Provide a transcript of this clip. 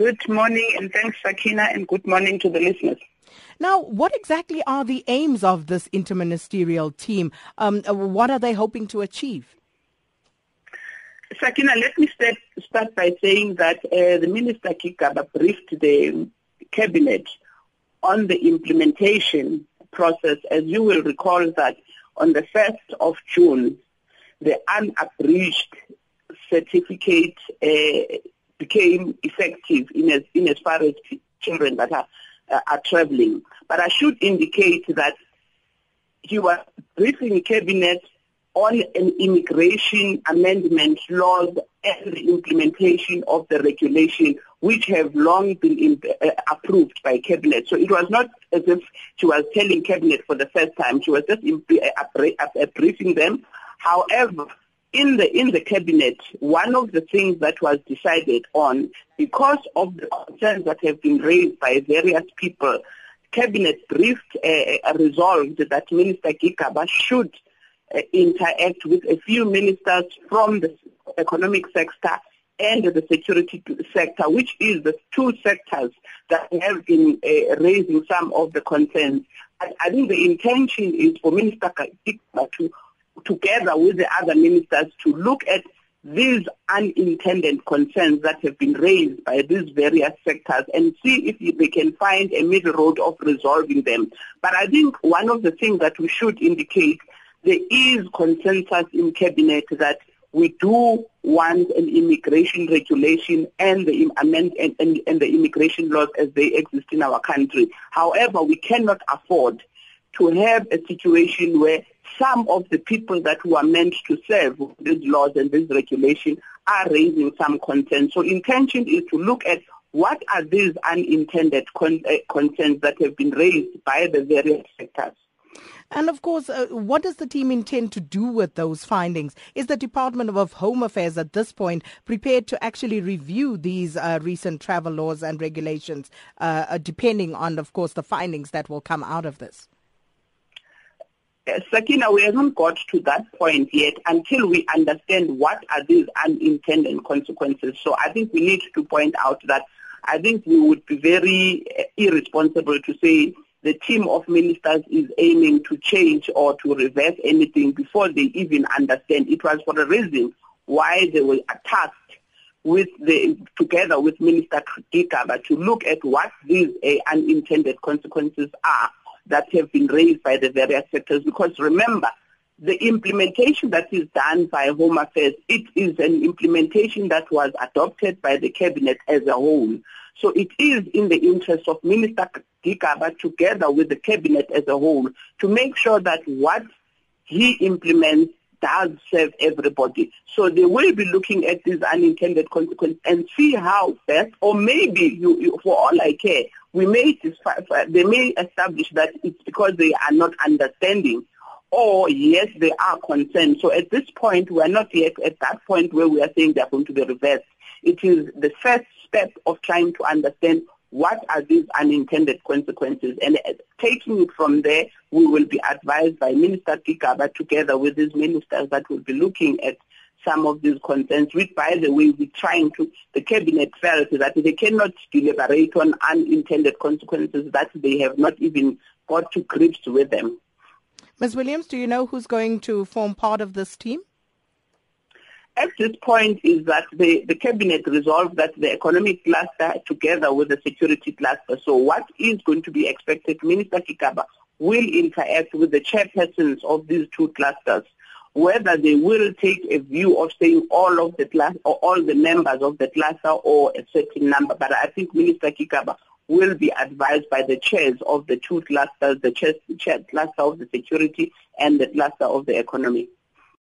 Good morning and thanks Sakina and good morning to the listeners. Now, what exactly are the aims of this interministerial team? Um, what are they hoping to achieve? Sakina, let me start, start by saying that uh, the Minister Gigaba briefed the Cabinet on the implementation process. As you will recall that on the 1st of June, the unabridged certificate uh, became effective in as, in as far as children that are, uh, are traveling. But I should indicate that he was briefing cabinet on an immigration amendment laws and the implementation of the regulation which have long been in, uh, approved by cabinet. So it was not as if she was telling cabinet for the first time. She was just uh, uh, briefing them. However, in the in the cabinet, one of the things that was decided on, because of the concerns that have been raised by various people, cabinet briefed uh, resolved that Minister Gigaba should uh, interact with a few ministers from the economic sector and the security sector, which is the two sectors that have been uh, raising some of the concerns. I, I think the intention is for Minister Gigaba to together with the other ministers to look at these unintended concerns that have been raised by these various sectors and see if they can find a middle road of resolving them. But I think one of the things that we should indicate, there is consensus in cabinet that we do want an immigration regulation and the amend and, and, and the immigration laws as they exist in our country. However, we cannot afford to have a situation where some of the people that were meant to serve these laws and this regulation are raising some concerns. So intention is to look at what are these unintended con- uh, concerns that have been raised by the various sectors. And of course, uh, what does the team intend to do with those findings? Is the Department of Home Affairs at this point prepared to actually review these uh, recent travel laws and regulations, uh, uh depending on, of course, the findings that will come out of this? Sakina, we haven't got to that point yet until we understand what are these unintended consequences. So I think we need to point out that I think we would be very uh, irresponsible to say the team of ministers is aiming to change or to reverse anything before they even understand. It was for a reason why they were tasked with the together with Minister Gigaba to look at what these uh, unintended consequences are that have been raised by the various sectors because remember, the implementation that is done by Home Affairs, it is an implementation that was adopted by the Cabinet as a whole. So it is in the interest of Minister Gigaba together with the Cabinet as a whole to make sure that what he implements does serve everybody. So they will be looking at these unintended consequences and see how best, or maybe you, you, for all I care, we may they may establish that it's because they are not understanding or yes, they are concerned. So at this point, we are not yet at that point where we are saying they are going to be reversed. It is the first step of trying to understand what are these unintended consequences? And uh, taking it from there, we will be advised by Minister Gigaba together with these ministers that will be looking at some of these concerns, which, by the way, we're trying to, the Cabinet felt that they cannot deliberate on unintended consequences that they have not even got to grips with them. Ms. Williams, do you know who's going to form part of this team? At this point is that the, the cabinet resolved that the economic cluster together with the security cluster. So what is going to be expected? Minister Gigaba will interact with the chairpersons of these two clusters whether they will take a view of saying all of the class or all the members of the cluster or a certain number. But I think Minister Gigaba will be advised by the chairs of the two clusters, the chair cluster of the security and the cluster of the economy.